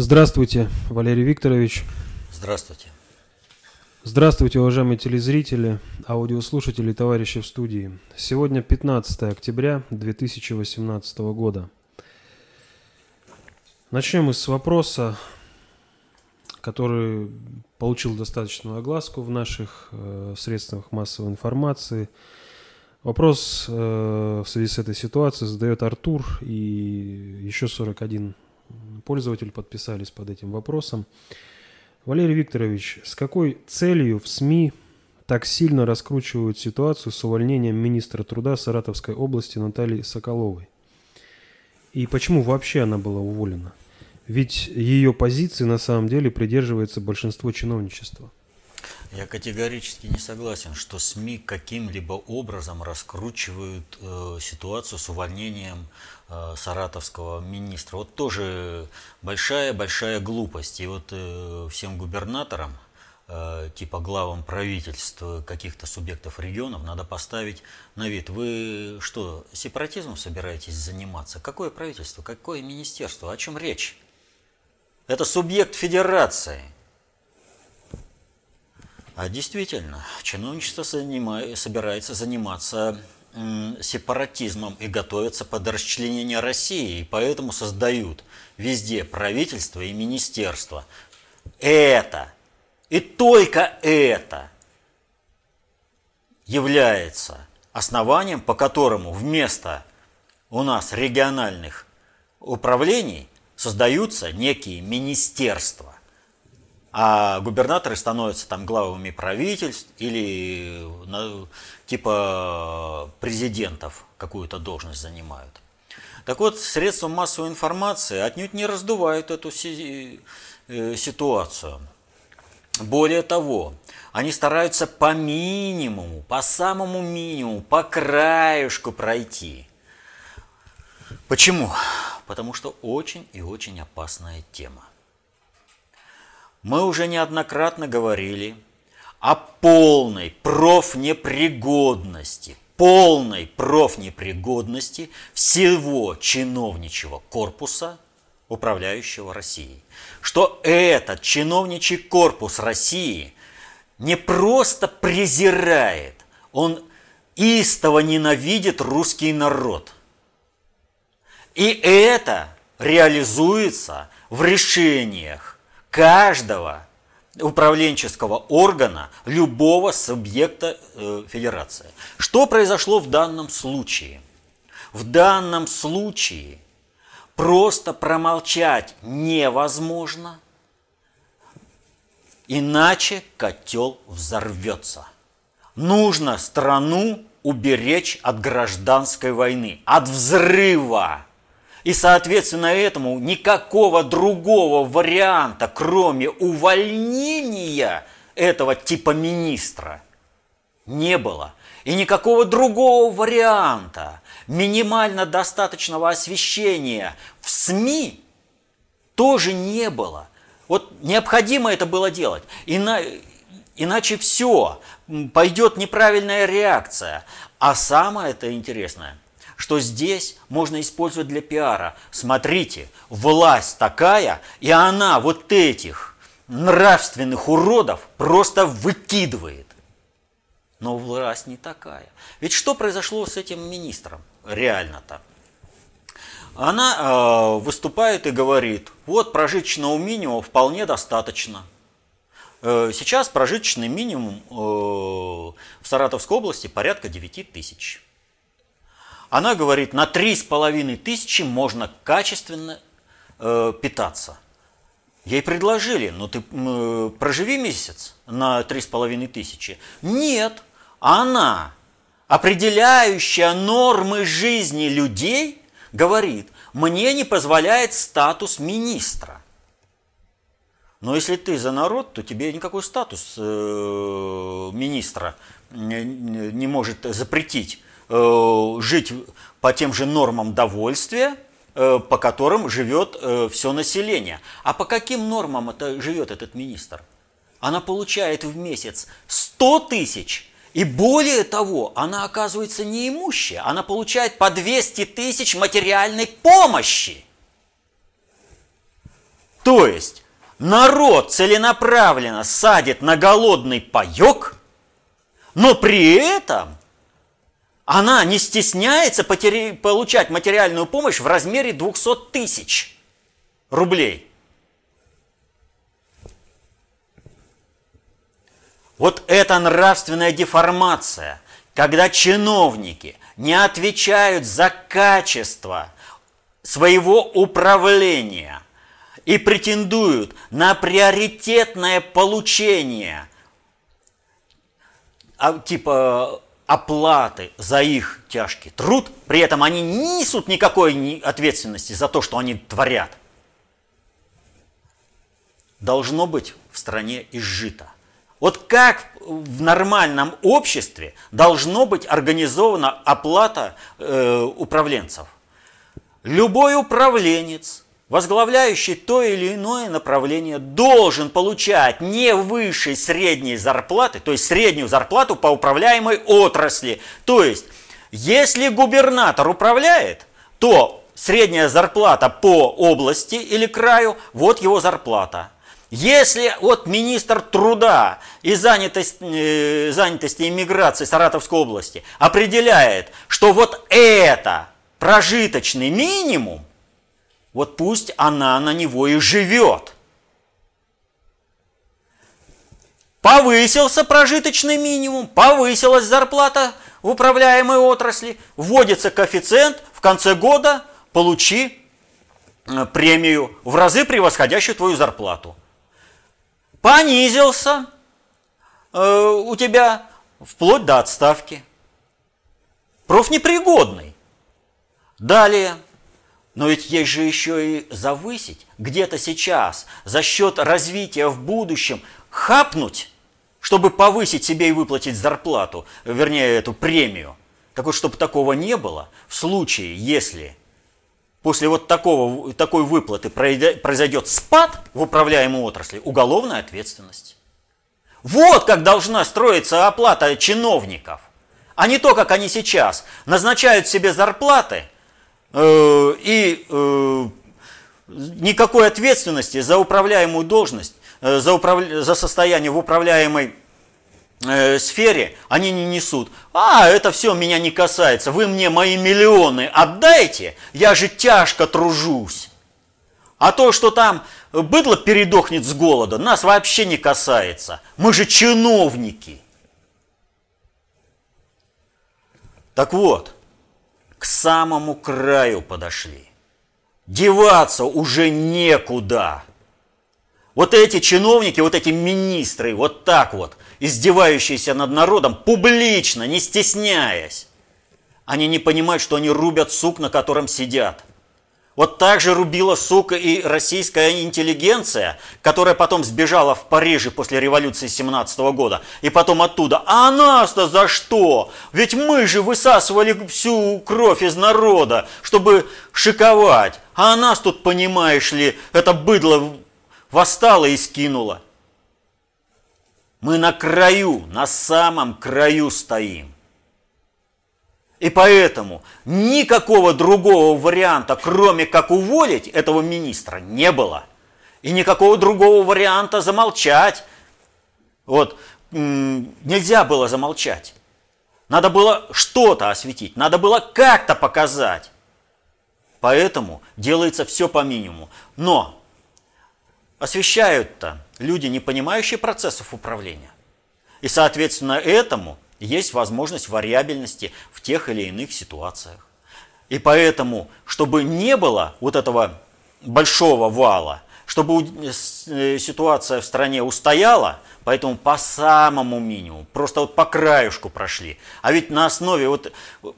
Здравствуйте, Валерий Викторович. Здравствуйте. Здравствуйте, уважаемые телезрители, аудиослушатели, товарищи в студии. Сегодня 15 октября 2018 года. Начнем мы с вопроса, который получил достаточную огласку в наших э, средствах массовой информации. Вопрос э, в связи с этой ситуацией задает Артур и еще 41 пользователь подписались под этим вопросом. Валерий Викторович, с какой целью в СМИ так сильно раскручивают ситуацию с увольнением министра труда Саратовской области Натальи Соколовой? И почему вообще она была уволена? Ведь ее позиции на самом деле придерживается большинство чиновничества. Я категорически не согласен, что СМИ каким-либо образом раскручивают э, ситуацию с увольнением саратовского министра. Вот тоже большая-большая глупость. И вот э, всем губернаторам, э, типа главам правительств каких-то субъектов регионов, надо поставить на вид. Вы что, сепаратизмом собираетесь заниматься? Какое правительство? Какое министерство? О чем речь? Это субъект федерации – а действительно, чиновничество занимает, собирается заниматься сепаратизмом и готовятся под расчленение России, и поэтому создают везде правительство и министерство. Это, и только это является основанием, по которому вместо у нас региональных управлений создаются некие министерства а губернаторы становятся там главами правительств или типа президентов какую-то должность занимают. Так вот, средства массовой информации отнюдь не раздувают эту э, ситуацию. Более того, они стараются по минимуму, по самому минимуму, по краешку пройти. Почему? Потому что очень и очень опасная тема. Мы уже неоднократно говорили о полной профнепригодности, полной профнепригодности всего чиновничьего корпуса, управляющего Россией. Что этот чиновничий корпус России не просто презирает, он истово ненавидит русский народ. И это реализуется в решениях каждого управленческого органа любого субъекта э, федерации. Что произошло в данном случае? В данном случае просто промолчать невозможно, иначе котел взорвется. Нужно страну уберечь от гражданской войны, от взрыва. И, соответственно, этому никакого другого варианта, кроме увольнения этого типа министра, не было. И никакого другого варианта минимально достаточного освещения в СМИ тоже не было. Вот необходимо это было делать. Ина... Иначе все, пойдет неправильная реакция. А самое это интересное – что здесь можно использовать для пиара. Смотрите, власть такая, и она вот этих нравственных уродов просто выкидывает. Но власть не такая. Ведь что произошло с этим министром реально-то? Она э, выступает и говорит, вот прожиточного минимума вполне достаточно. Э, сейчас прожиточный минимум э, в Саратовской области порядка 9 тысяч. Она говорит, на три с половиной тысячи можно качественно э, питаться. Ей предложили, ну ты э, проживи месяц на три с половиной тысячи. Нет, она, определяющая нормы жизни людей, говорит, мне не позволяет статус министра. Но если ты за народ, то тебе никакой статус э, министра не, не может запретить Э, жить по тем же нормам довольствия, э, по которым живет э, все население. А по каким нормам это живет этот министр? Она получает в месяц 100 тысяч, и более того, она оказывается неимущая. Она получает по 200 тысяч материальной помощи. То есть народ целенаправленно садит на голодный паек, но при этом она не стесняется потери... получать материальную помощь в размере 200 тысяч рублей. Вот это нравственная деформация, когда чиновники не отвечают за качество своего управления и претендуют на приоритетное получение а, типа оплаты за их тяжкий труд, при этом они не несут никакой ответственности за то, что они творят, должно быть в стране изжито. Вот как в нормальном обществе должно быть организована оплата э, управленцев? Любой управленец, возглавляющий то или иное направление, должен получать не выше средней зарплаты, то есть среднюю зарплату по управляемой отрасли. То есть, если губернатор управляет, то средняя зарплата по области или краю, вот его зарплата – если вот министр труда и занятости, э, занятости и миграции Саратовской области определяет, что вот это прожиточный минимум, вот пусть она на него и живет. Повысился прожиточный минимум, повысилась зарплата в управляемой отрасли, вводится коэффициент, в конце года получи э, премию в разы превосходящую твою зарплату понизился э, у тебя вплоть до отставки. Профнепригодный. Далее. Но ведь есть же еще и завысить где-то сейчас за счет развития в будущем, хапнуть, чтобы повысить себе и выплатить зарплату, вернее эту премию. Так вот, чтобы такого не было, в случае, если после вот такого, такой выплаты произойдет спад в управляемой отрасли, уголовная ответственность. Вот как должна строиться оплата чиновников, а не то, как они сейчас назначают себе зарплаты и э, никакой ответственности за управляемую должность, э, за, управ... за состояние в управляемой э, сфере они не несут. А, это все меня не касается. Вы мне мои миллионы отдайте, я же тяжко тружусь. А то, что там быдло передохнет с голода, нас вообще не касается. Мы же чиновники. Так вот, к самому краю подошли. Деваться уже некуда. Вот эти чиновники, вот эти министры, вот так вот, издевающиеся над народом, публично, не стесняясь, они не понимают, что они рубят сук, на котором сидят. Вот так же рубила сука и российская интеллигенция, которая потом сбежала в Париже после революции 17 года, и потом оттуда. А нас-то за что? Ведь мы же высасывали всю кровь из народа, чтобы шиковать. А нас тут, понимаешь ли, это быдло восстала и скинула. Мы на краю, на самом краю стоим. И поэтому никакого другого варианта, кроме как уволить этого министра, не было. И никакого другого варианта замолчать. Вот нельзя было замолчать. Надо было что-то осветить, надо было как-то показать. Поэтому делается все по минимуму. Но освещают-то люди, не понимающие процессов управления. И, соответственно, этому есть возможность вариабельности в тех или иных ситуациях. И поэтому, чтобы не было вот этого большого вала, чтобы э, ситуация в стране устояла, поэтому по самому минимуму, просто вот по краюшку прошли. А ведь на основе, вот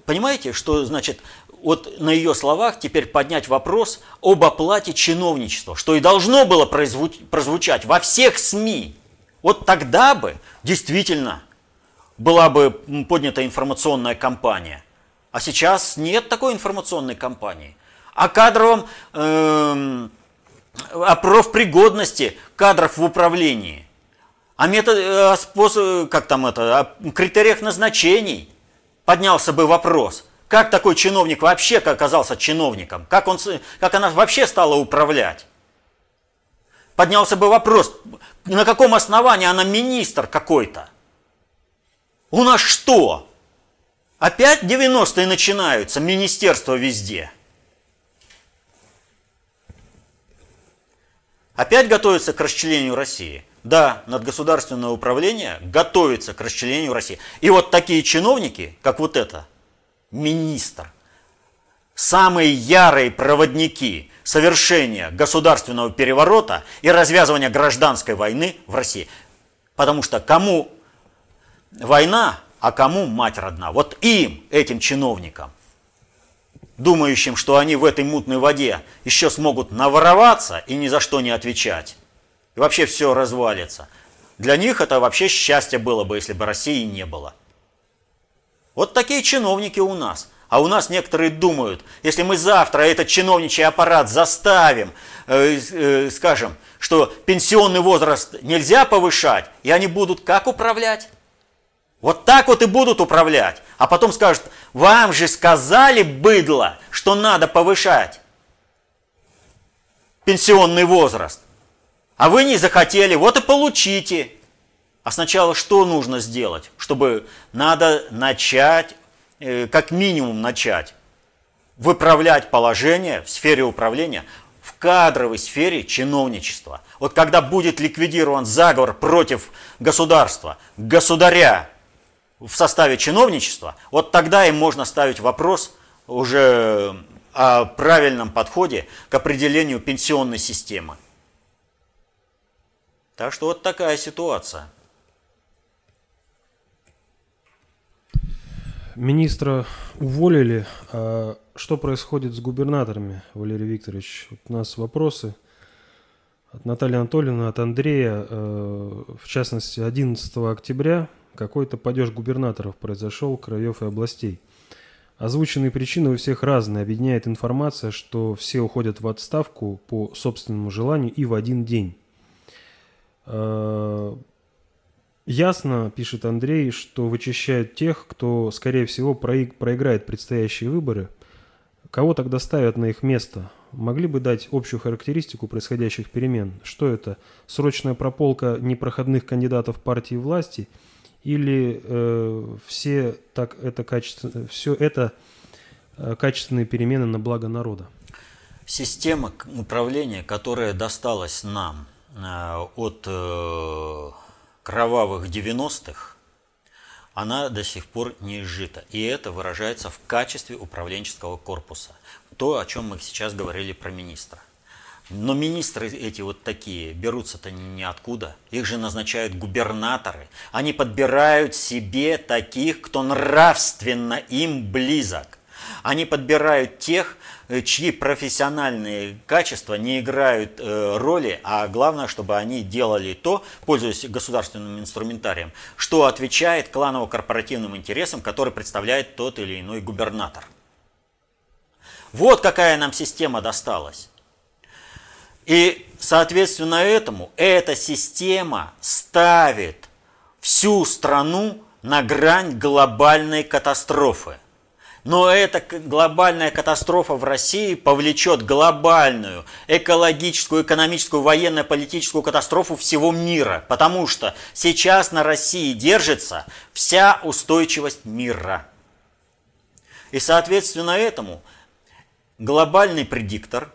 понимаете, что значит вот на ее словах теперь поднять вопрос об оплате чиновничества, что и должно было прозвучать во всех СМИ. Вот тогда бы действительно была бы поднята информационная кампания. А сейчас нет такой информационной кампании. О кадровом, э, о профпригодности кадров в управлении, о, метод, о способ, как там это, о критериях назначений поднялся бы вопрос – как такой чиновник вообще оказался чиновником? Как, он, как она вообще стала управлять? Поднялся бы вопрос, на каком основании она министр какой-то? У нас что? Опять 90-е начинаются, министерство везде. Опять готовится к расчленению России. Да, надгосударственное управление готовится к расчленению России. И вот такие чиновники, как вот это, министр, самые ярые проводники совершения государственного переворота и развязывания гражданской войны в России. Потому что кому война, а кому мать родна? Вот им, этим чиновникам, думающим, что они в этой мутной воде еще смогут навороваться и ни за что не отвечать, и вообще все развалится. Для них это вообще счастье было бы, если бы России не было. Вот такие чиновники у нас. А у нас некоторые думают, если мы завтра этот чиновничий аппарат заставим, э, э, скажем, что пенсионный возраст нельзя повышать, и они будут как управлять? Вот так вот и будут управлять. А потом скажут, вам же сказали, быдло, что надо повышать пенсионный возраст. А вы не захотели, вот и получите. А сначала что нужно сделать? Чтобы надо начать, э, как минимум начать, выправлять положение в сфере управления, в кадровой сфере чиновничества. Вот когда будет ликвидирован заговор против государства, государя в составе чиновничества, вот тогда им можно ставить вопрос уже о правильном подходе к определению пенсионной системы. Так что вот такая ситуация. Министра уволили. А что происходит с губернаторами, Валерий Викторович? Вот у нас вопросы от Натальи Анатольевны, от Андрея. Э, в частности, 11 октября какой-то падеж губернаторов произошел краев и областей. Озвученные причины у всех разные. Объединяет информация, что все уходят в отставку по собственному желанию и в один день. Э, ясно, пишет Андрей, что вычищают тех, кто, скорее всего, проиграет предстоящие выборы. Кого тогда ставят на их место? Могли бы дать общую характеристику происходящих перемен? Что это? Срочная прополка непроходных кандидатов партии власти? Или э, все, так, это качество, все это э, качественные перемены на благо народа? Система управления, которая досталась нам – Э, от э, кровавых 90-х, она до сих пор не изжита. И это выражается в качестве управленческого корпуса. То, о чем мы сейчас говорили про министра. Но министры эти вот такие берутся-то ниоткуда. Их же назначают губернаторы. Они подбирают себе таких, кто нравственно им близок. Они подбирают тех, Э, чьи профессиональные качества не играют э, роли, а главное, чтобы они делали то, пользуясь государственным инструментарием, что отвечает кланово-корпоративным интересам, который представляет тот или иной губернатор. Вот какая нам система досталась. И, соответственно этому, эта система ставит всю страну на грань глобальной катастрофы – но эта глобальная катастрофа в России повлечет глобальную экологическую, экономическую, военно-политическую катастрофу всего мира. Потому что сейчас на России держится вся устойчивость мира. И соответственно этому глобальный предиктор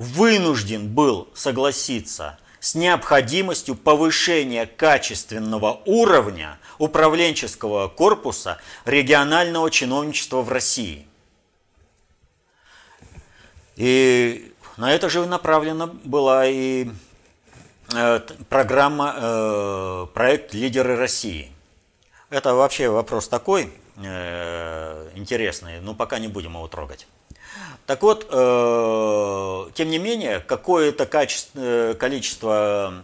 вынужден был согласиться с необходимостью повышения качественного уровня управленческого корпуса регионального чиновничества в России. И на это же направлена была и э, программа, э, проект «Лидеры России». Это вообще вопрос такой э, интересный, но пока не будем его трогать. Так вот, тем не менее, какое-то количество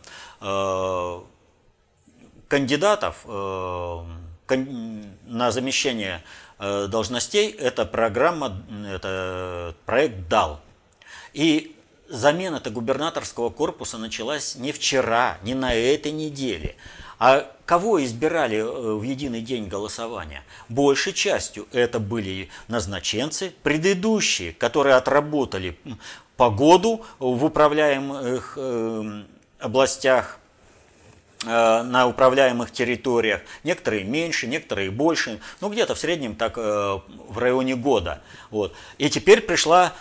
кандидатов э, на замещение э, должностей эта программа, это проект дал. И замена это губернаторского корпуса началась не вчера, не на этой неделе. А кого избирали э, в единый день голосования? Большей частью это были назначенцы предыдущие, которые отработали погоду в управляемых областях, э, на управляемых территориях. Некоторые меньше, некоторые больше. Ну, где-то в среднем так э, в районе года. Вот. И теперь пришла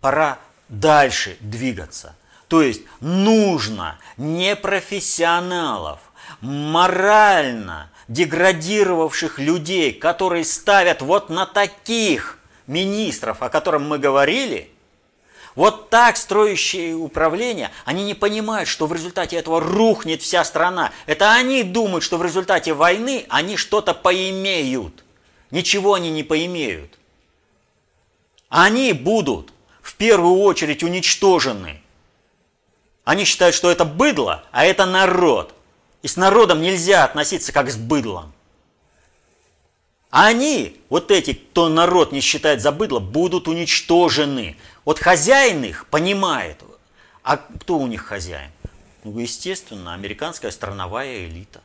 пора дальше двигаться. То есть нужно непрофессионалов, морально деградировавших людей, которые ставят вот на таких министров, о котором мы говорили, вот так строящие управление, они не понимают, что в результате этого рухнет вся страна. Это они думают, что в результате войны они что-то поимеют. Ничего они не поимеют. Они будут в первую очередь уничтожены. Они считают, что это быдло, а это народ. И с народом нельзя относиться как с быдлом. Они, вот эти, кто народ не считает за быдло, будут уничтожены. Вот хозяин их понимает. А кто у них хозяин? Ну, естественно, американская страновая элита.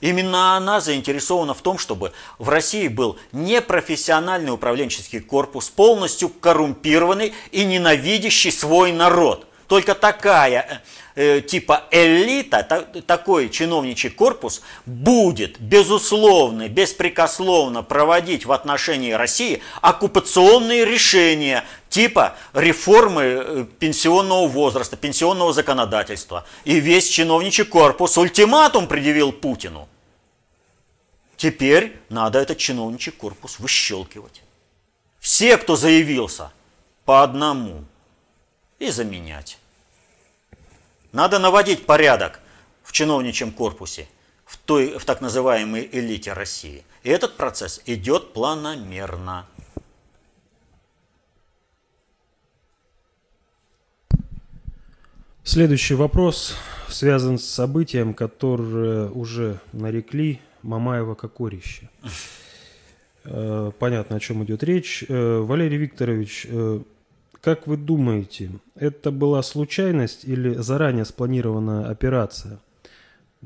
Именно она заинтересована в том, чтобы в России был непрофессиональный управленческий корпус, полностью коррумпированный и ненавидящий свой народ. Только такая э, типа элита, та, такой чиновничий корпус будет безусловно, беспрекословно проводить в отношении России оккупационные решения типа реформы э, пенсионного возраста, пенсионного законодательства. И весь чиновничий корпус ультиматум предъявил Путину. Теперь надо этот чиновничий корпус выщелкивать. Все, кто заявился, по одному. И заменять. Надо наводить порядок в чиновничьем корпусе, в, той, в так называемой элите России. И этот процесс идет планомерно. Следующий вопрос связан с событием, которое уже нарекли Мамаева Кокорище. Э, понятно, о чем идет речь. Э, Валерий Викторович, э, как вы думаете, это была случайность или заранее спланированная операция?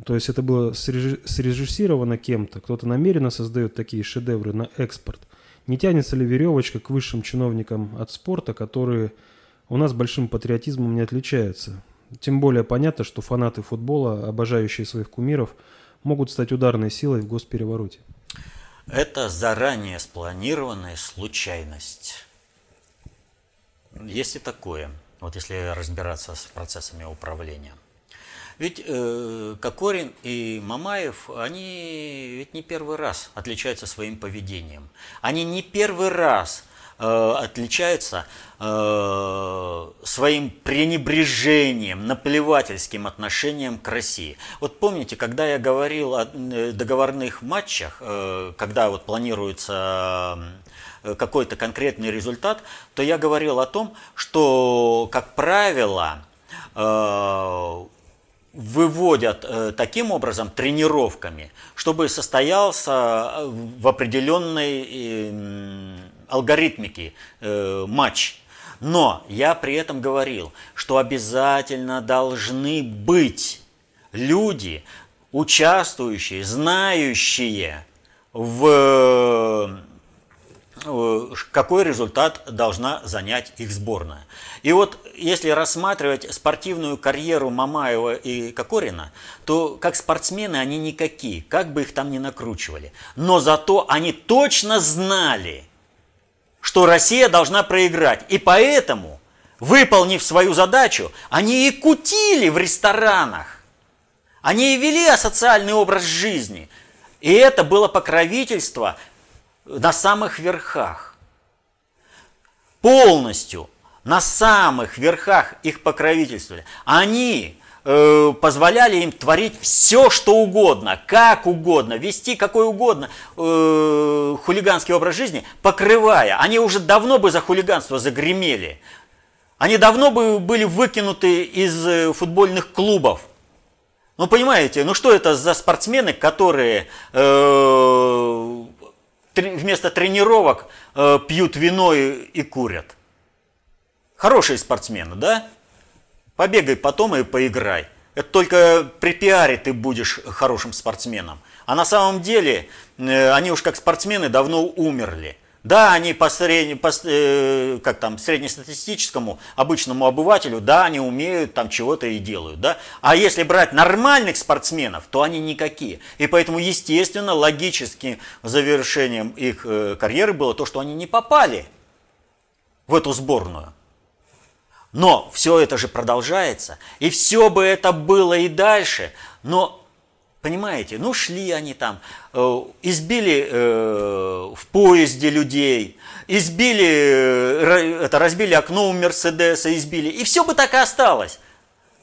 То есть это было срежиссировано кем-то, кто-то намеренно создает такие шедевры на экспорт. Не тянется ли веревочка к высшим чиновникам от спорта, которые у нас большим патриотизмом не отличаются? Тем более понятно, что фанаты футбола, обожающие своих кумиров – могут стать ударной силой в госперевороте? Это заранее спланированная случайность. Есть и такое, вот если разбираться с процессами управления. Ведь э, Кокорин и Мамаев, они ведь не первый раз отличаются своим поведением. Они не первый раз Э, отличаются э, своим пренебрежением, наплевательским отношением к России. Вот помните, когда я говорил о э, договорных матчах, когда вот планируется какой-то конкретный результат, то я говорил о том, что, как правило, выводят э, таким образом тренировками, чтобы состоялся в определенной э, алгоритмике э, матч. Но я при этом говорил, что обязательно должны быть люди, участвующие, знающие в Э, какой результат должна занять их сборная. И вот если рассматривать спортивную карьеру Мамаева и Кокорина, то как спортсмены они никакие, как бы их там ни накручивали. Но зато они точно знали, что Россия должна проиграть. И поэтому, выполнив свою задачу, они и кутили в ресторанах. Они и вели асоциальный образ жизни. И это было покровительство на самых верхах. Полностью на самых верхах их покровительствовали. Они э, позволяли им творить все, что угодно, как угодно, вести какой угодно э, хулиганский образ жизни, покрывая. Они уже давно бы за хулиганство загремели. Они давно бы были выкинуты из э, футбольных клубов. Ну, понимаете, ну что это за спортсмены, которые э, вместо тренировок э, пьют вино и, и курят. Хорошие спортсмены, да? Побегай потом и поиграй. Это только при пиаре ты будешь хорошим спортсменом. А на самом деле э, они уж как спортсмены давно умерли. Да, они по, средне, по э, как там, среднестатистическому обычному обывателю, да, они умеют там чего-то и делают, да. А если брать нормальных спортсменов, то они никакие. И поэтому, естественно, логическим завершением их э, карьеры было то, что они не попали в эту сборную. Но все это же продолжается, и все бы это было и дальше, но Понимаете, ну шли они там, э, избили э, в поезде людей, избили, э, это, разбили окно у Мерседеса, избили, и все бы так и осталось.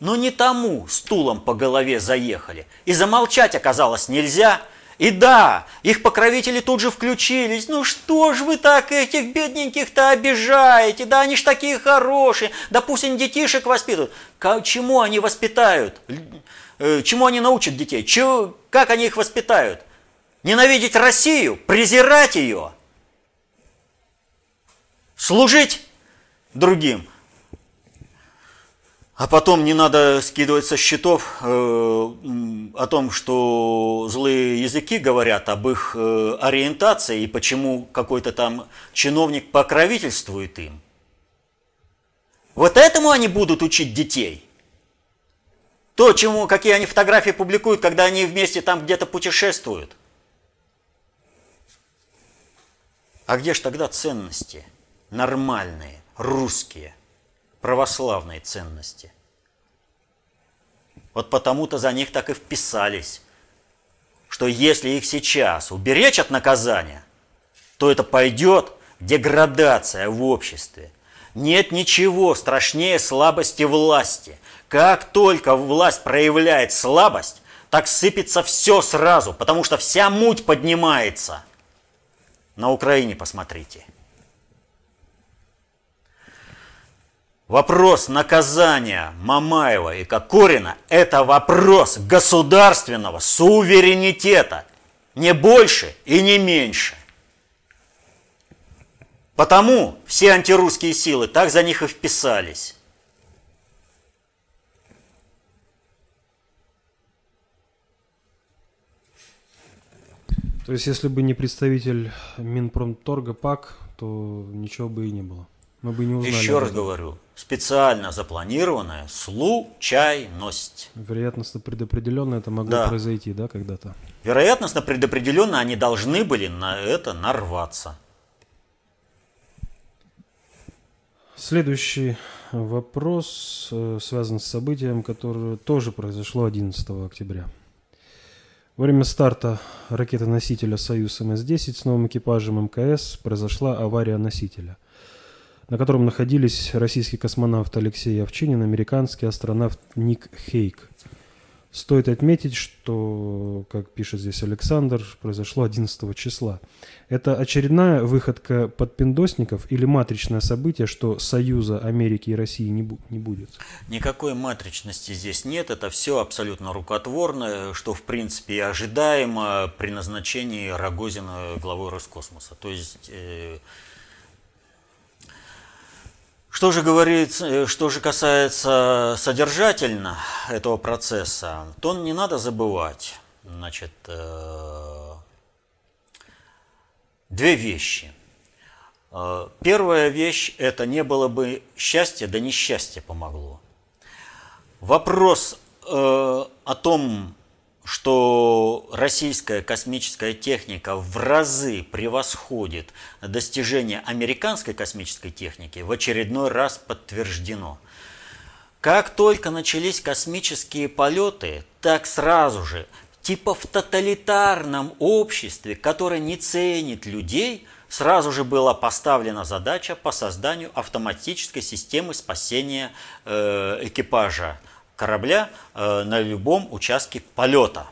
Но не тому стулом по голове заехали. И замолчать оказалось нельзя. И да, их покровители тут же включились. Ну что ж вы так этих бедненьких-то обижаете? Да они ж такие хорошие. Да пусть они детишек воспитывают. Чему они воспитают? Э, чему они научат детей? Чего, как они их воспитают? Ненавидеть Россию, презирать ее, служить другим. А потом не надо скидывать со счетов э, о том, что злые языки говорят об их э, ориентации и почему какой-то там чиновник покровительствует им. Вот этому они будут учить детей. То, чему, какие они фотографии публикуют, когда они вместе там где-то путешествуют. А где же тогда ценности? Нормальные, русские, православные ценности. Вот потому-то за них так и вписались, что если их сейчас уберечь от наказания, то это пойдет деградация в обществе. Нет ничего страшнее слабости власти – как только власть проявляет слабость, так сыпется все сразу, потому что вся муть поднимается. На Украине посмотрите. Вопрос наказания Мамаева и Кокорина – это вопрос государственного суверенитета, не больше и не меньше. Потому все антирусские силы так за них и вписались. То есть, если бы не представитель Минпромторга ПАК, то ничего бы и не было. Мы бы не узнали. Еще раз говорю, специально запланированная случайность. Вероятностно предопределенно это могло да. произойти, да, когда-то? Вероятностно предопределенно они должны были на это нарваться. Следующий вопрос э, связан с событием, которое тоже произошло 11 октября. Время старта ракеты-носителя «Союз МС-10» с новым экипажем МКС произошла авария носителя, на котором находились российский космонавт Алексей Овчинин, американский астронавт Ник Хейк. Стоит отметить, что, как пишет здесь Александр, произошло 11 числа. Это очередная выходка подпиндосников или матричное событие, что союза Америки и России не, бу- не будет? Никакой матричности здесь нет. Это все абсолютно рукотворное, что в принципе и ожидаемо при назначении Рогозина главой Роскосмоса. То есть... Э- что же, говорит, э, что же касается содержательно этого процесса, то не надо забывать значит, э, две вещи. Э, первая вещь – это не было бы счастья, да несчастье помогло. Вопрос о том, что российская космическая техника в разы превосходит достижения американской космической техники, в очередной раз подтверждено. Как только начались космические полеты, так сразу же, типа в тоталитарном обществе, которое не ценит людей, сразу же была поставлена задача по созданию автоматической системы спасения э, экипажа корабля э, на любом участке полета.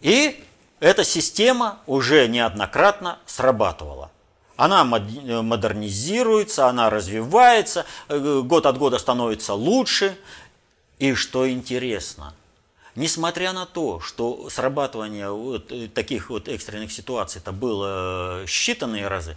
И эта система уже неоднократно срабатывала. Она модернизируется, она развивается, э, год от года становится лучше. И что интересно, несмотря на то, что срабатывание вот э, таких вот экстренных ситуаций это было считанные разы,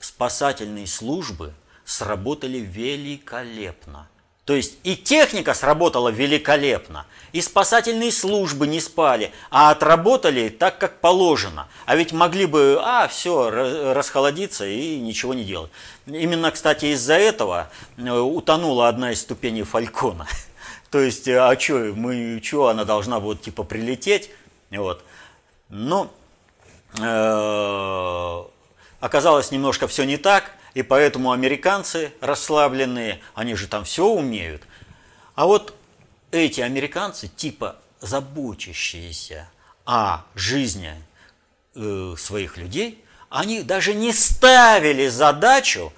спасательные службы сработали великолепно. То есть и техника сработала великолепно, и спасательные службы не спали, а отработали так, как положено. А ведь могли бы, а, все, расхолодиться и ничего не делать. Именно, кстати, из-за этого э, утонула одна из ступеней Фалькона. То есть, а что, мы, что, она должна будет типа прилететь? Вот. Но э, оказалось немножко все не так – и поэтому американцы расслабленные, они же там все умеют. А вот эти американцы, типа заботящиеся о жизни э, своих людей, они даже не ставили задачу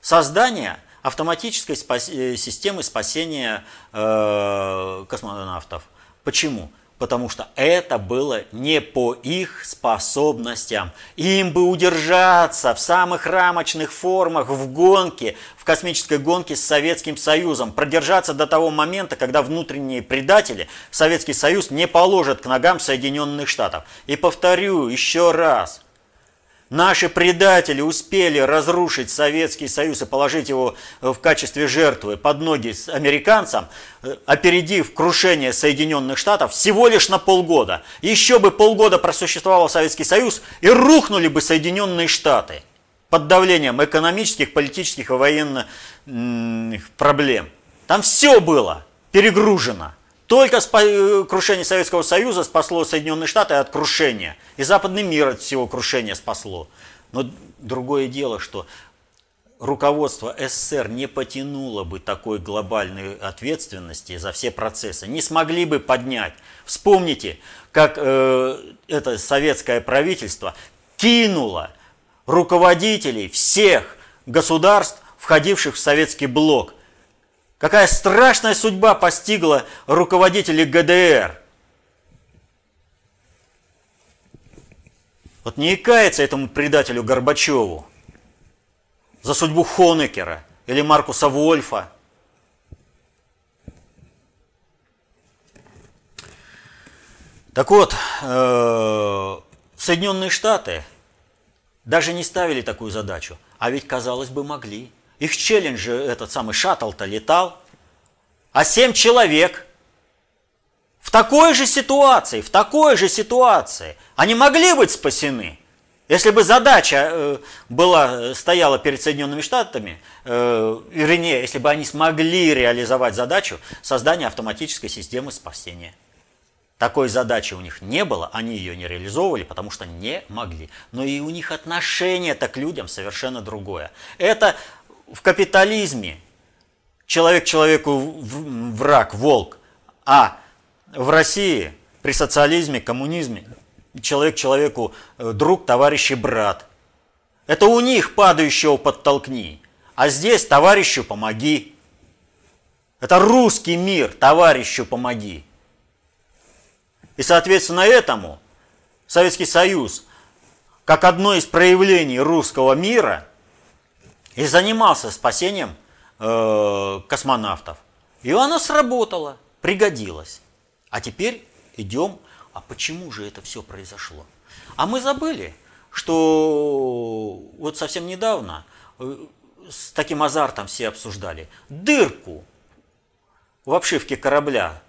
создания автоматической спас- э, системы спасения э, космонавтов. Почему? Потому что это было не по их способностям. Им бы удержаться в самых рамочных формах в гонке, в космической гонке с Советским Союзом, продержаться до того момента, когда внутренние предатели Советский Союз не положат к ногам Соединенных Штатов. И повторю еще раз – Наши предатели успели разрушить Советский Союз и положить его в качестве жертвы под ноги американцам, э, опередив крушение Соединенных Штатов всего лишь на полгода. Еще бы полгода просуществовал Советский Союз и рухнули бы Соединенные Штаты под давлением экономических, политических и военных проблем. Там все было перегружено. Только э, крушение Советского Союза спасло Соединенные Штаты от крушения. И западный мир от всего крушения спасло. Но другое дело, что руководство СССР не потянуло бы такой глобальной ответственности за все процессы, не смогли бы поднять. Вспомните, как э, это советское правительство кинуло руководителей всех государств, входивших в советский блок, Какая страшная судьба постигла руководителей ГДР. Вот не кается этому предателю Горбачеву за судьбу Хонекера или Маркуса Вольфа. Так вот, э, Соединенные Штаты даже не ставили такую задачу, а ведь, казалось бы, могли. Их челлендж, этот самый шаттл-то летал. А семь человек в такой же ситуации, в такой же ситуации, они могли быть спасены. Если бы задача э, была, стояла перед Соединенными Штатами, э, вернее, если бы они смогли реализовать задачу создания автоматической системы спасения. Такой задачи у них не было, они ее не реализовывали, потому что не могли. Но и у них отношение-то к людям совершенно другое. Это в капитализме человек человеку враг, волк, а в России при социализме, коммунизме человек человеку э, друг, товарищ и брат. Это у них падающего подтолкни, а здесь товарищу помоги. Это русский мир, товарищу помоги. И соответственно этому Советский Союз, как одно из проявлений русского мира – и занимался спасением э, космонавтов. И оно сработало, пригодилось. А теперь идем, а почему же это все произошло? А мы забыли, что вот совсем недавно э, с таким азартом все обсуждали дырку в обшивке корабля.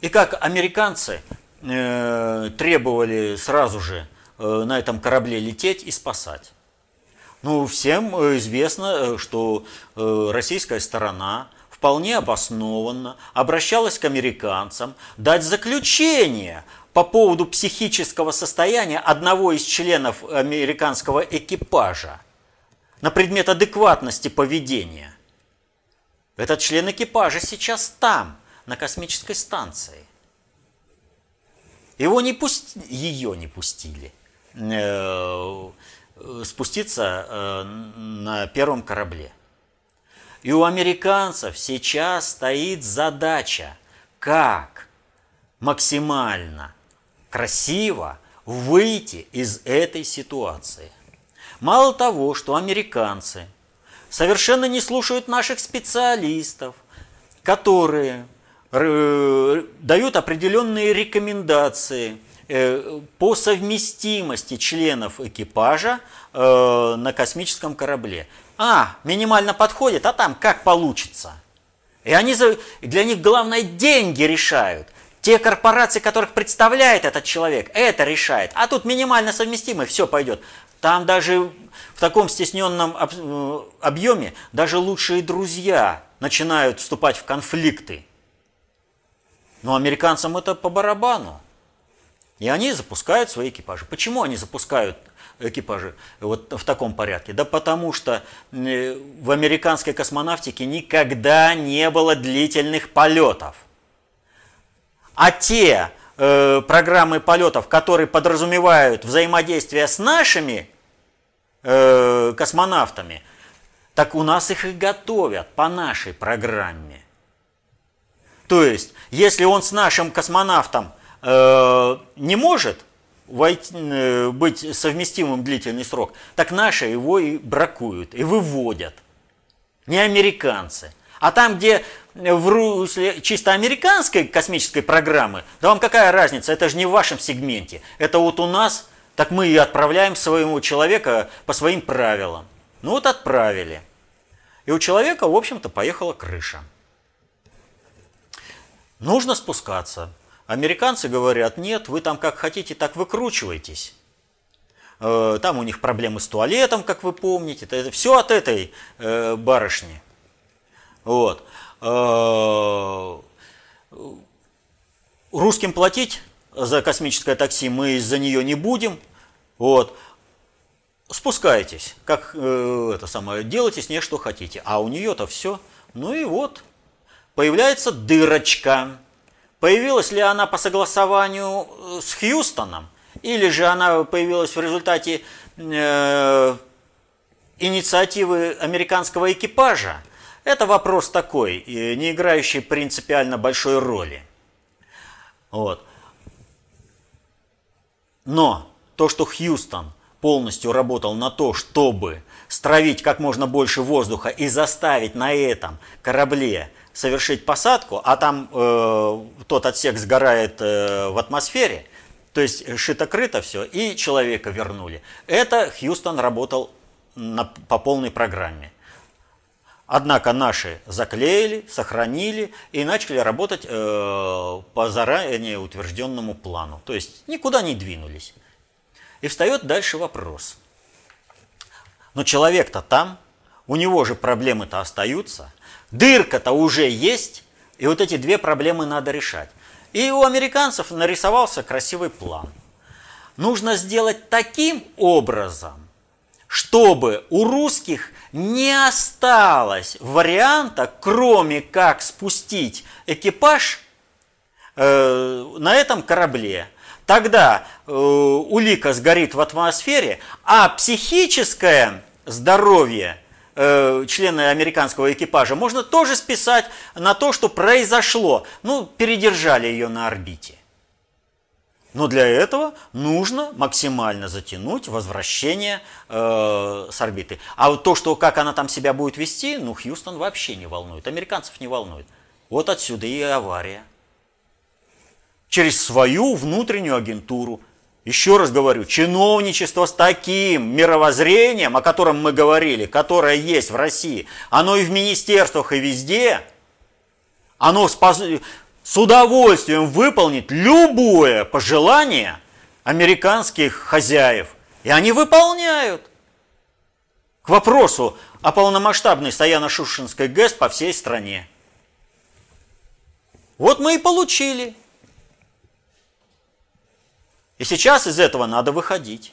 И как американцы э, требовали сразу же э, на этом корабле лететь и спасать. Ну, всем э, известно, э, что э, российская сторона вполне обоснованно обращалась к американцам дать заключение по поводу психического состояния одного из членов американского экипажа на предмет адекватности поведения. Этот член экипажа сейчас там, на космической станции. Его не пусть... Ее не пустили спуститься э, на первом корабле. И у американцев сейчас стоит задача, как максимально красиво выйти из этой ситуации. Мало того, что американцы совершенно не слушают наших специалистов, которые э, дают определенные рекомендации – Э, по совместимости членов экипажа э, на космическом корабле. А, минимально подходит, а там как получится. И они для них главное деньги решают. Те корпорации, которых представляет этот человек, это решает. А тут минимально совместимый, все пойдет. Там даже в таком стесненном э, объеме даже лучшие друзья начинают вступать в конфликты. Но американцам это по барабану. И они запускают свои экипажи. Почему они запускают экипажи вот в таком порядке? Да потому что э, в американской космонавтике никогда не было длительных полетов. А те э, программы полетов, которые подразумевают взаимодействие с нашими э, космонавтами, так у нас их и готовят по нашей программе. То есть, если он с нашим космонавтом не может войти, э, быть совместимым длительный срок, так наши его и бракуют, и выводят. Не американцы. А там, где в русле чисто американской космической программы, да вам какая разница, это же не в вашем сегменте. Это вот у нас, так мы и отправляем своего человека по своим правилам. Ну вот отправили. И у человека, в общем-то, поехала крыша. Нужно спускаться. Американцы говорят, нет, вы там как хотите, так выкручивайтесь. Э, там у них проблемы с туалетом, как вы помните. Это все от этой э, барышни. Вот. Э, русским платить за космическое такси мы из-за нее не будем. Вот. Спускайтесь, как это самое, делайте с ней что хотите. А у нее-то все. Ну и вот, появляется дырочка. Появилась ли она по согласованию э, с Хьюстоном, или же она появилась в результате э, инициативы американского экипажа, это вопрос такой, не играющий принципиально большой роли. Вот. Но то, что Хьюстон полностью работал на то, чтобы стравить как можно больше воздуха и заставить на этом корабле совершить посадку, а там э, тот отсек сгорает э, в атмосфере, то есть шито-крыто все, и человека вернули. Это Хьюстон работал на, по полной программе. Однако наши заклеили, сохранили и начали работать э, по заранее утвержденному плану. То есть никуда не двинулись. И встает дальше вопрос. Но человек-то там, у него же проблемы-то остаются – Дырка-то уже есть, и вот эти две проблемы надо решать. И у американцев нарисовался красивый план. Нужно сделать таким образом, чтобы у русских не осталось варианта, кроме как спустить экипаж э, на этом корабле. Тогда э, улика сгорит в атмосфере, а психическое здоровье э, члены американского экипажа можно тоже списать на то, что произошло. Ну, передержали ее на орбите. Но для этого нужно максимально затянуть возвращение э, с орбиты. А вот то, что как она там себя будет вести, ну, Хьюстон вообще не волнует, американцев не волнует. Вот отсюда и авария. Через свою внутреннюю агентуру – еще раз говорю, чиновничество с таким мировоззрением, о котором мы говорили, которое есть в России, оно и в министерствах, и везде, оно спос... с удовольствием выполнит любое пожелание американских хозяев. И они выполняют. К вопросу о полномасштабной Саяно-Шушинской ГЭС по всей стране. Вот мы и получили – и сейчас из этого надо выходить.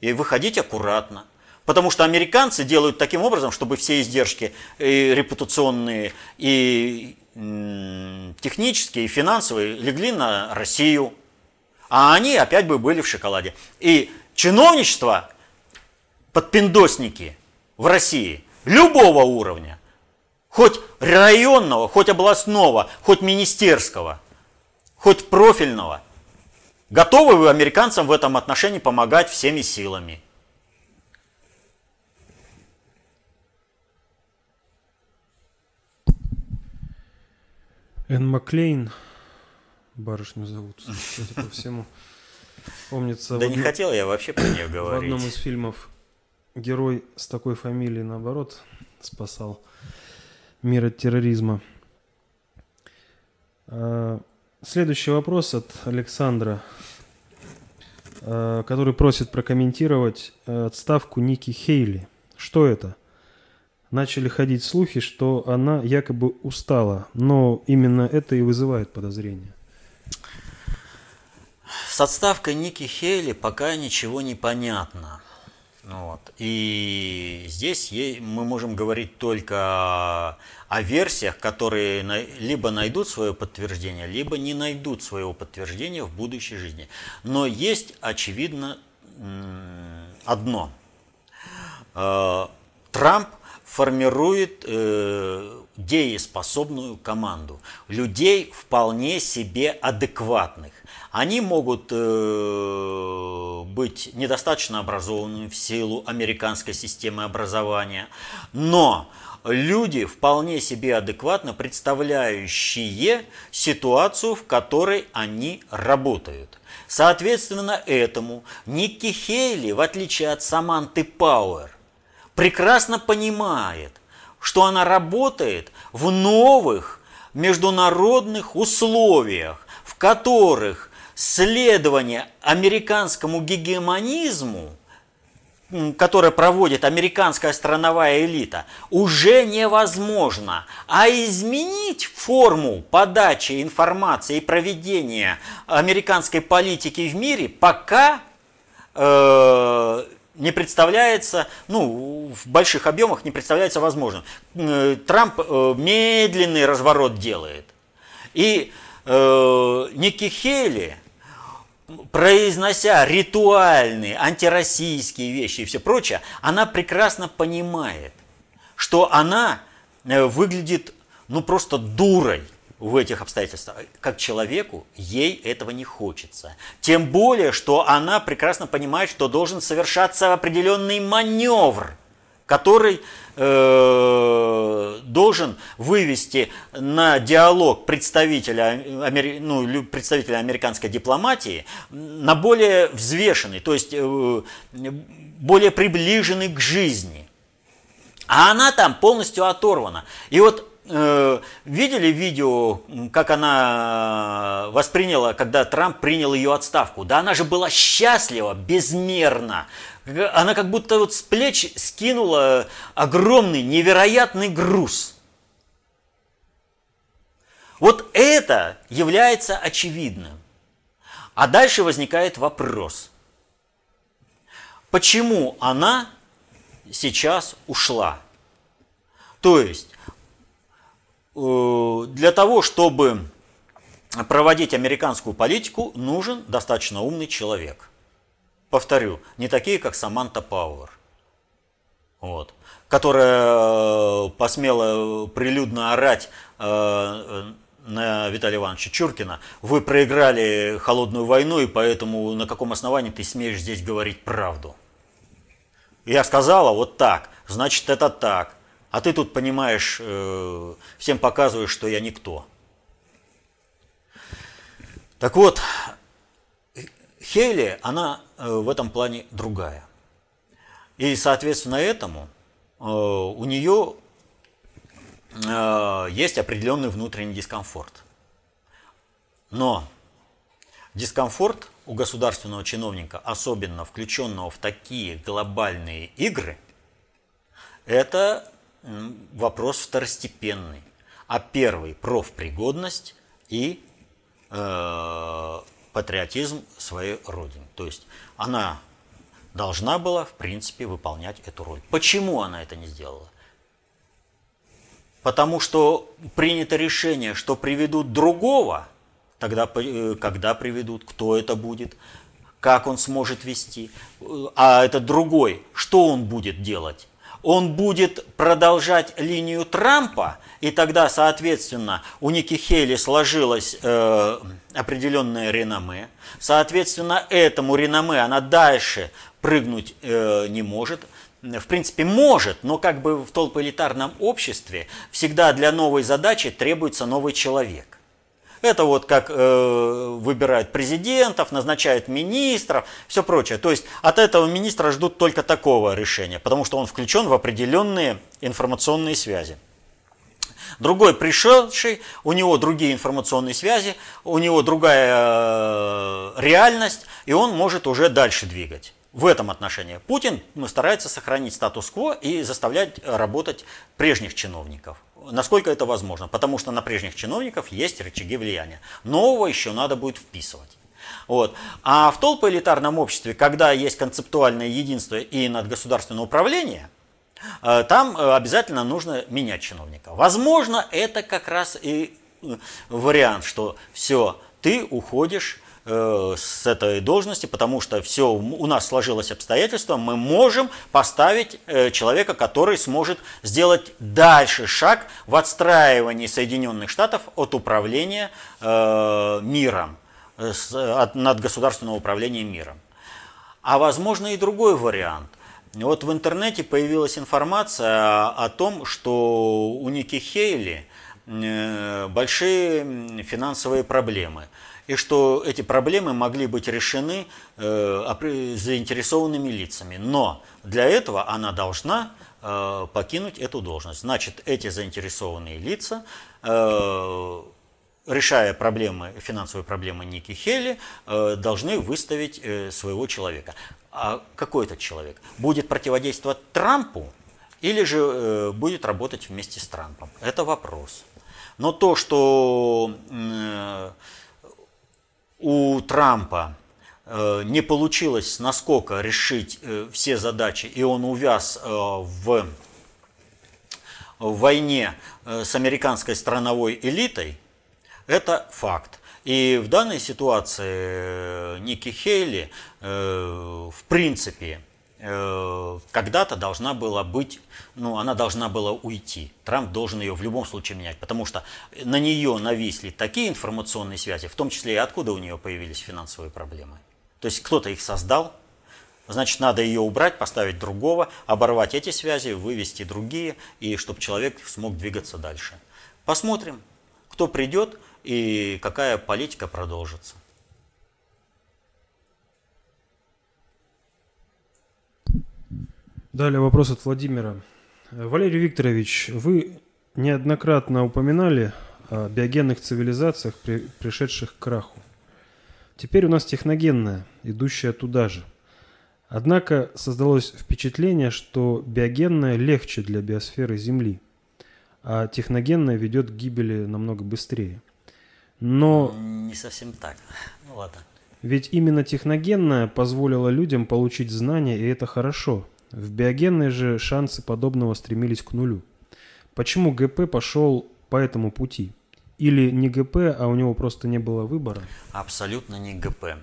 И выходить аккуратно. Потому что американцы делают таким образом, чтобы все издержки и репутационные, и технические, и финансовые легли на Россию. А они опять бы были в шоколаде. И чиновничество, подпиндосники в России любого уровня, хоть районного, хоть областного, хоть министерского, хоть профильного – Готовы вы американцам в этом отношении помогать всеми силами? Энн Маклейн, барышню зовут, кстати, по всему. Помнится. Да не хотел я вообще про нее говорить. В одном из фильмов герой с такой фамилией, наоборот, спасал мир от терроризма. Следующий вопрос от Александра, а, который просит прокомментировать э, отставку Ники Хейли. Что это? Начали ходить слухи, что она якобы устала, но именно это и вызывает подозрения. С отставкой Ники Хейли пока ничего не понятно. Вот. И здесь мы можем говорить только о версиях, которые либо найдут свое подтверждение, либо не найдут своего подтверждения в будущей жизни. Но есть, очевидно, одно. Э, Трамп формирует э, дееспособную команду, людей вполне себе адекватных. Они могут э, быть недостаточно образованными в силу американской системы образования, но люди вполне себе адекватно представляющие ситуацию, в которой они работают. Соответственно этому Никки Хейли, в отличие от Саманты Пауэр, прекрасно понимает, что она работает в новых международных условиях, в которых следование американскому гегемонизму, которое проводит американская страновая элита, уже невозможно. А изменить форму подачи информации и проведения американской политики в мире пока э, не представляется, ну, в больших объемах не представляется возможным. Э, Трамп э, медленный разворот делает. И э, Ники Хейли, произнося ритуальные антироссийские вещи и все прочее, она прекрасно понимает, что она э, выглядит ну просто дурой в этих обстоятельствах, как человеку, ей этого не хочется. Тем более, что она прекрасно понимает, что должен совершаться определенный маневр, который э, должен вывести на диалог представителя, ну, представителя американской дипломатии на более взвешенный, то есть э, более приближенный к жизни. А она там полностью оторвана. И вот Э, видели видео, как она восприняла, когда Трамп принял ее отставку? Да она же была счастлива, безмерно. Она как будто вот с плеч скинула огромный, невероятный груз. Вот это является очевидным. А дальше возникает вопрос. Почему она сейчас ушла? То есть Э, для того, чтобы проводить американскую политику, нужен достаточно умный человек. Повторю, не такие, как Саманта Пауэр, вот, которая э, посмела прилюдно орать э, на Виталия Ивановича Чуркина, вы проиграли холодную войну, и поэтому на каком основании ты смеешь здесь говорить правду? Я сказала вот так, значит это так. А ты тут, понимаешь, э, всем показываешь, что я никто. Так вот, Хейли, она э, в этом плане другая. И, соответственно, этому э, у нее есть определенный внутренний дискомфорт. Но дискомфорт у государственного чиновника, особенно включенного в такие глобальные игры, это вопрос второстепенный. А первый – профпригодность и э, патриотизм своей родины. То есть она должна была, в принципе, выполнять эту роль. Почему она это не сделала? Потому что принято решение, что приведут другого, тогда э, когда приведут, кто это будет, как он сможет вести, а этот другой, что он будет делать? он будет продолжать линию Трампа, и тогда, соответственно, у Ники Хейли сложилось э, определенное реноме. Соответственно, этому реноме она дальше прыгнуть э, не может. В принципе, может, но как бы в толпоэлитарном обществе всегда для новой задачи требуется новый человек. Это вот как э, выбирают президентов, назначают министров, все прочее. То есть от этого министра ждут только такого решения, потому что он включен в определенные информационные связи. Другой пришедший, у него другие информационные связи, у него другая э, реальность, и он может уже дальше двигать. В этом отношении Путин старается сохранить статус-кво и заставлять работать прежних чиновников. Насколько это возможно? Потому что на прежних чиновников есть рычаги влияния. Нового еще надо будет вписывать. Вот. А в толпоэлитарном обществе, когда есть концептуальное единство и надгосударственное управление, э, там э, обязательно нужно менять чиновника. Возможно, это как раз и э, вариант, что все, ты уходишь с этой должности, потому что все у нас сложилось обстоятельство, мы можем поставить человека, который сможет сделать дальше шаг в отстраивании Соединенных Штатов от управления миром от, над государственного управления миром. А возможно и другой вариант. Вот в интернете появилась информация о том, что у Ники Хейли э, большие финансовые проблемы. И что эти проблемы могли быть решены э, заинтересованными лицами. Но для этого она должна э, покинуть эту должность. Значит, эти заинтересованные лица решая проблемы, финансовые проблемы Ники Хелли, должны выставить своего человека. А какой этот человек? Будет противодействовать Трампу или же э, будет работать вместе с Трампом? Это вопрос. Но то, что у Трампа не получилось насколько решить все задачи, и он увяз в, в войне с американской страновой элитой – это факт. И в данной ситуации э, Ники Хейли, э, в принципе, э, когда-то должна была быть, ну, она должна была уйти. Трамп должен ее в любом случае менять, потому что на нее нависли такие информационные связи, в том числе и откуда у нее появились финансовые проблемы. То есть кто-то их создал, значит, надо ее убрать, поставить другого, оборвать эти связи, вывести другие, и чтобы человек смог двигаться дальше. Посмотрим, кто придет, и какая политика продолжится. Далее вопрос от Владимира. Валерий Викторович, вы неоднократно упоминали о биогенных цивилизациях, при, пришедших к краху. Теперь у нас техногенная, идущая туда же. Однако создалось впечатление, что биогенная легче для биосферы Земли, а техногенная ведет к гибели намного быстрее. Но... Не совсем так. Ну ладно. Ведь именно техногенная позволила людям получить знания, и это хорошо. В биогенной же шансы подобного стремились к нулю. Почему ГП пошел по этому пути? Или не ГП, а у него просто не было выбора? Абсолютно не ГП.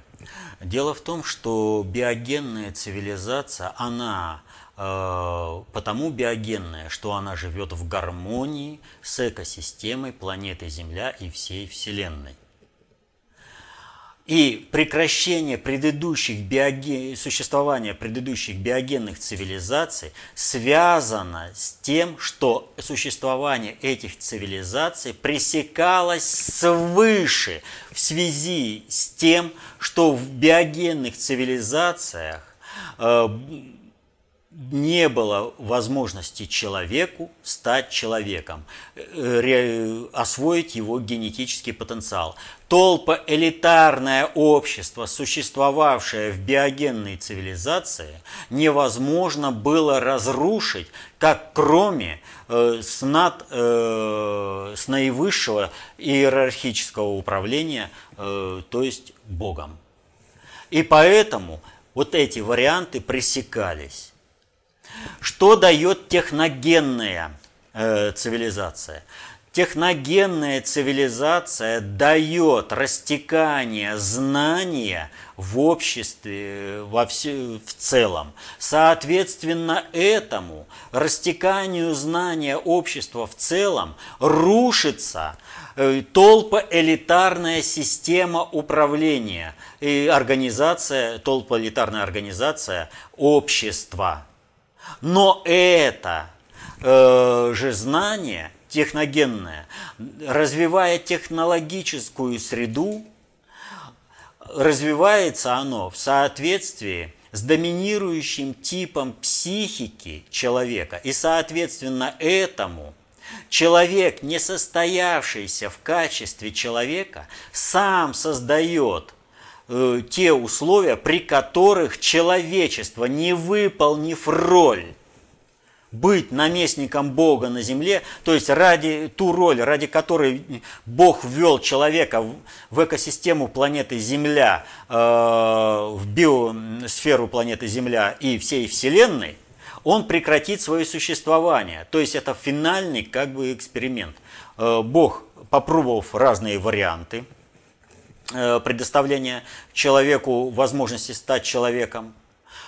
Дело в том, что биогенная цивилизация, она Э, потому биогенная, что она живет в гармонии с экосистемой планеты Земля и всей Вселенной. И прекращение предыдущих биоген... существования предыдущих биогенных цивилизаций связано с тем, что существование этих цивилизаций пресекалось свыше в связи с тем, что в биогенных цивилизациях э, не было возможности человеку стать человеком, э, освоить его генетический потенциал. Толпа элитарное общество, существовавшее в биогенной цивилизации, невозможно было разрушить, как кроме э, над, э, с наивысшего иерархического управления, э, то есть Богом. И поэтому вот эти варианты пресекались. Что дает техногенная э, цивилизация? Техногенная цивилизация дает растекание знания в обществе во все, в целом. Соответственно, этому растеканию знания общества в целом рушится э, толпа элитарная система управления и организация, толпа элитарная организация общества. Но это э, же знание техногенное, развивая технологическую среду, развивается оно в соответствии с доминирующим типом психики человека. И соответственно этому Человек, не состоявшийся в качестве человека, сам создает э, те условия, при которых человечество, не выполнив роль быть наместником Бога на земле, то есть ради ту роль, ради которой Бог ввел человека в экосистему планеты Земля, э, в биосферу планеты Земля и всей Вселенной, он прекратит свое существование. То есть это финальный как бы эксперимент. Э, Бог, попробовав разные варианты э, предоставления человеку возможности стать человеком,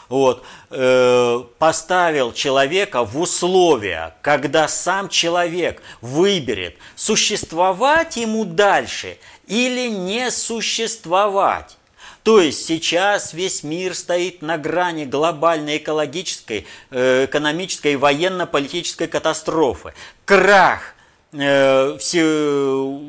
вот, э, поставил человека в условия, когда сам человек выберет, существовать ему дальше или не существовать. То есть сейчас весь мир стоит на грани глобальной экологической, э, экономической и военно-политической катастрофы. Крах все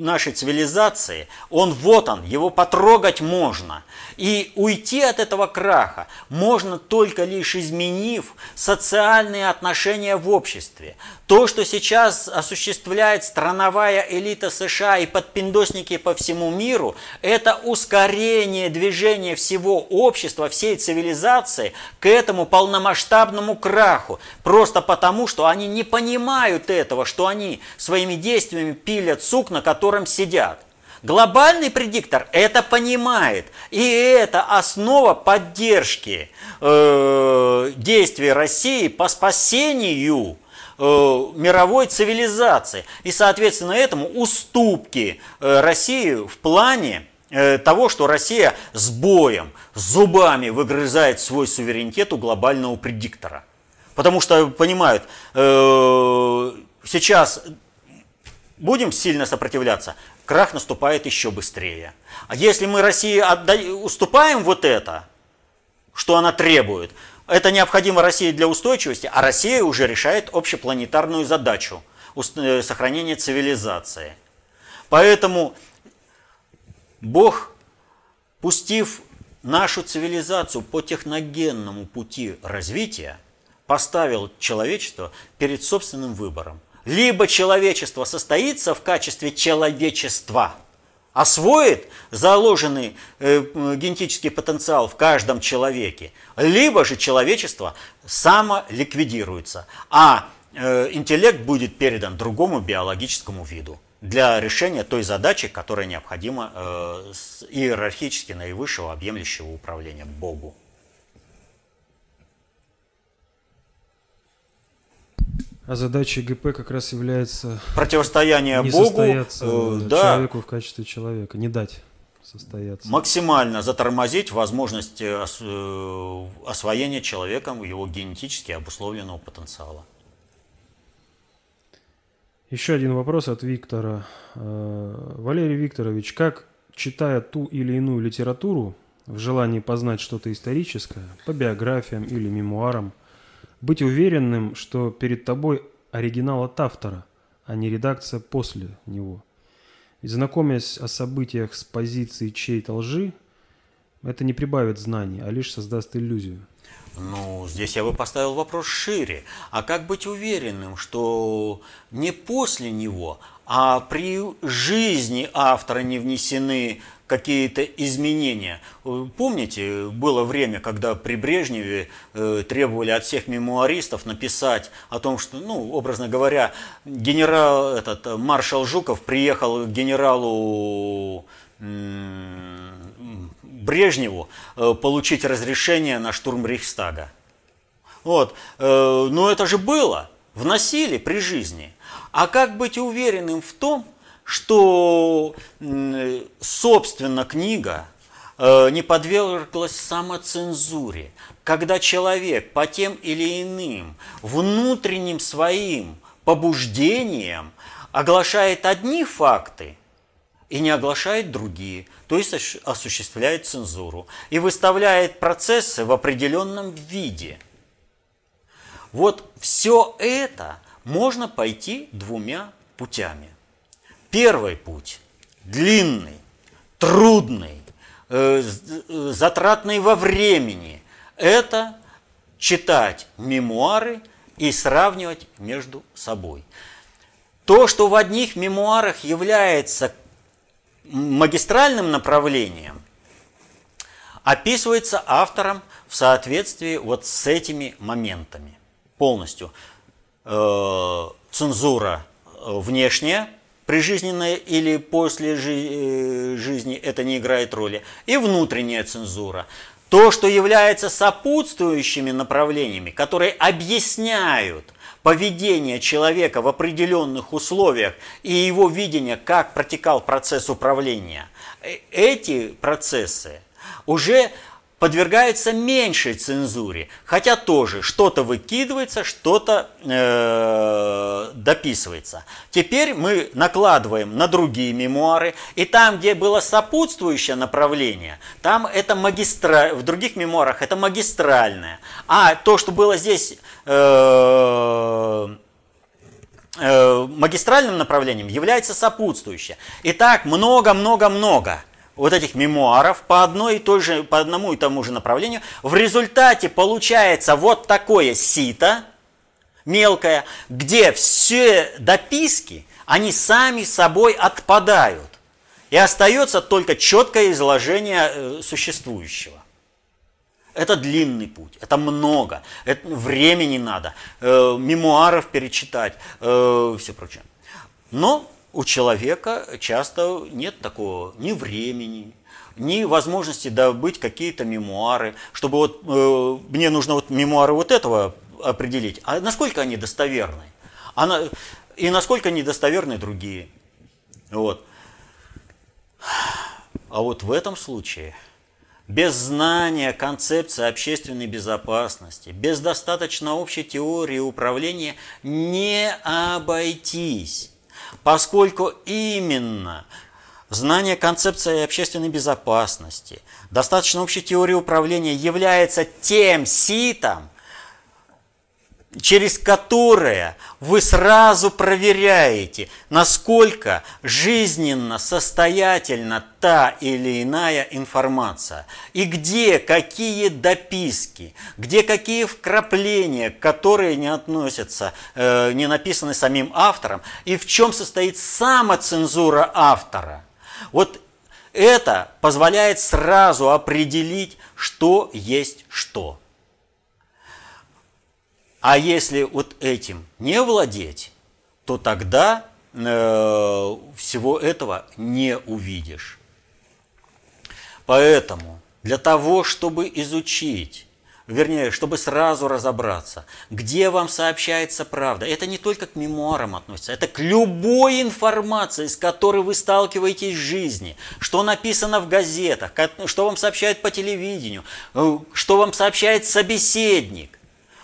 нашей цивилизации, он вот он, его потрогать можно. И уйти от этого краха можно только лишь изменив социальные отношения в обществе. То, что сейчас осуществляет страновая элита США и подпиндосники по всему миру, это ускорение движения всего общества, всей цивилизации к этому полномасштабному краху. Просто потому, что они не понимают этого, что они своими действиями пилят сук, на котором сидят. Глобальный предиктор это понимает. И это основа поддержки э, действий России по спасению э, мировой цивилизации. И, соответственно, этому уступки э, России в плане э, того, что Россия с боем, зубами выгрызает свой суверенитет у глобального предиктора. Потому что понимают, сейчас будем сильно сопротивляться, крах наступает еще быстрее. А если мы России отда... уступаем вот это, что она требует, это необходимо России для устойчивости, а Россия уже решает общепланетарную задачу э, сохранения цивилизации. Поэтому Бог, пустив нашу цивилизацию по техногенному пути развития, поставил человечество перед собственным выбором – либо человечество состоится в качестве человечества, освоит заложенный э, генетический потенциал в каждом человеке, либо же человечество самоликвидируется, а э, интеллект будет передан другому биологическому виду для решения той задачи, которая необходима э, с иерархически наивысшего объемлющего управления Богу. А задачей ГП как раз является противостояние не Богу, э, да, человеку в качестве человека, не дать состояться. Максимально затормозить возможность э, э, освоения человеком его генетически обусловленного потенциала. Еще один вопрос от Виктора. Э, Валерий Викторович, как, читая ту или иную литературу, в желании познать что-то историческое, по биографиям или мемуарам, быть уверенным, что перед тобой оригинал от автора, а не редакция после него. Ведь знакомясь о событиях с позиции чьей-то лжи, это не прибавит знаний, а лишь создаст иллюзию. Ну, здесь я бы поставил вопрос шире. А как быть уверенным, что не после него, а при жизни автора не внесены какие-то изменения. Помните, было время, когда при Брежневе э, требовали от всех мемуаристов написать о том, что, ну, образно говоря, генерал, этот, маршал Жуков приехал к генералу Брежневу э, получить разрешение на штурм Рейхстага. Вот. Э, но это же было. Вносили при жизни. А как быть уверенным в том, что, собственно, книга э, не подверглась самоцензуре, когда человек по тем или иным внутренним своим побуждениям оглашает одни факты и не оглашает другие, то есть осуществляет цензуру и выставляет процессы в определенном виде. Вот все это можно пойти двумя путями. Первый путь длинный, трудный, э, э, затратный во времени – это читать мемуары и сравнивать между собой. То, что в одних мемуарах является магистральным направлением, описывается автором в соответствии вот с этими моментами полностью. Э, цензура внешняя, прижизненная или после жи- э, жизни, это не играет роли, и внутренняя цензура. То, что является сопутствующими направлениями, которые объясняют поведение человека в определенных условиях и его видение, как протекал процесс управления, эти процессы уже подвергается меньшей цензуре, хотя тоже что-то выкидывается, что-то э, дописывается. Теперь мы накладываем на другие мемуары, и там, где было сопутствующее направление, там это магистра... в других мемуарах это магистральное, а то, что было здесь э, э, магистральным направлением, является сопутствующее. Итак, много-много-много вот этих мемуаров по, одной и той же, по одному и тому же направлению, в результате получается вот такое сито мелкое, где все дописки, они сами собой отпадают. И остается только четкое изложение э, существующего. Это длинный путь, это много, это времени надо, э, мемуаров перечитать, э, все прочее. Но у человека часто нет такого ни времени, ни возможности добыть какие-то мемуары, чтобы вот э, мне нужно вот мемуары вот этого определить, а насколько они достоверны, а и насколько недостоверны другие. Вот. А вот в этом случае без знания концепции общественной безопасности, без достаточно общей теории управления не обойтись поскольку именно знание концепции общественной безопасности, достаточно общей теории управления является тем ситом, через которое вы сразу проверяете, насколько жизненно состоятельна та или иная информация, и где какие дописки, где какие вкрапления, которые не относятся, э, не написаны самим автором, и в чем состоит самоцензура автора. Вот это позволяет сразу определить, что есть что. А если вот этим не владеть, то тогда э, всего этого не увидишь. Поэтому для того, чтобы изучить, вернее, чтобы сразу разобраться, где вам сообщается правда, это не только к мемуарам относится, это к любой информации, с которой вы сталкиваетесь в жизни, что написано в газетах, что вам сообщают по телевидению, э, что вам сообщает собеседник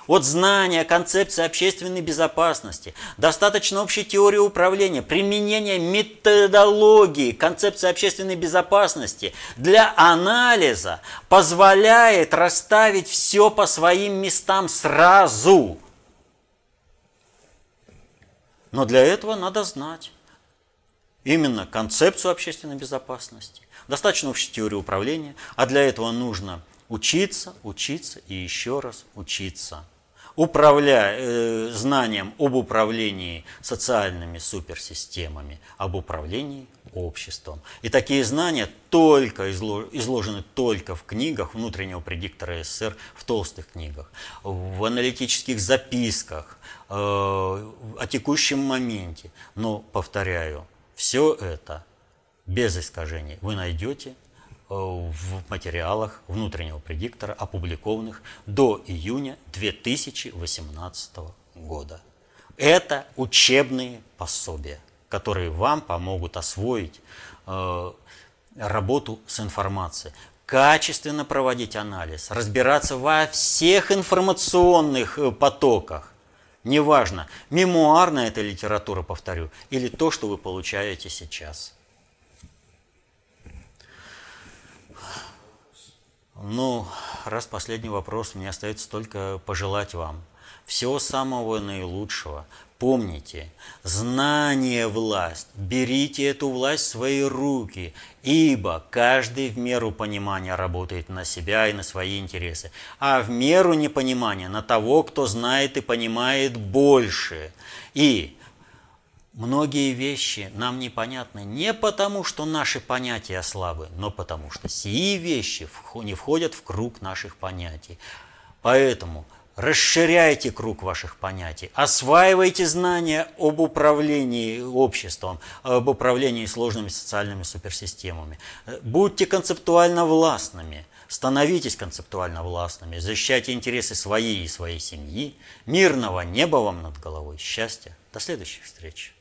от знания концепции общественной безопасности, достаточно общей теории управления, применения методологии концепции общественной безопасности для анализа позволяет расставить все по своим местам сразу. Но для этого надо знать именно концепцию общественной безопасности, достаточно общей теории управления, а для этого нужно учиться, учиться и еще раз учиться управляя, э, знанием об управлении социальными суперсистемами, об управлении обществом. И такие знания только изложены только в книгах внутреннего предиктора СССР, в толстых книгах, в аналитических записках, э, о текущем моменте. Но, повторяю, все это без искажений вы найдете в материалах внутреннего предиктора, опубликованных до июня 2018 года. Это учебные пособия, которые вам помогут освоить э, работу с информацией, качественно проводить анализ, разбираться во всех информационных э, потоках. Неважно, мемуарная эта литература, повторю, или то, что вы получаете сейчас – Ну, раз последний вопрос, мне остается только пожелать вам всего самого наилучшего. Помните, знание – власть. Берите эту власть в свои руки, ибо каждый в меру понимания работает на себя и на свои интересы, а в меру непонимания на того, кто знает и понимает больше. И Многие вещи нам непонятны не потому, что наши понятия слабы, но потому что сии вещи не входят в круг наших понятий. Поэтому расширяйте круг ваших понятий, осваивайте знания об управлении обществом, об управлении сложными социальными суперсистемами. Будьте концептуально властными, становитесь концептуально властными, защищайте интересы своей и своей семьи. Мирного неба вам над головой, счастья. До следующих встреч.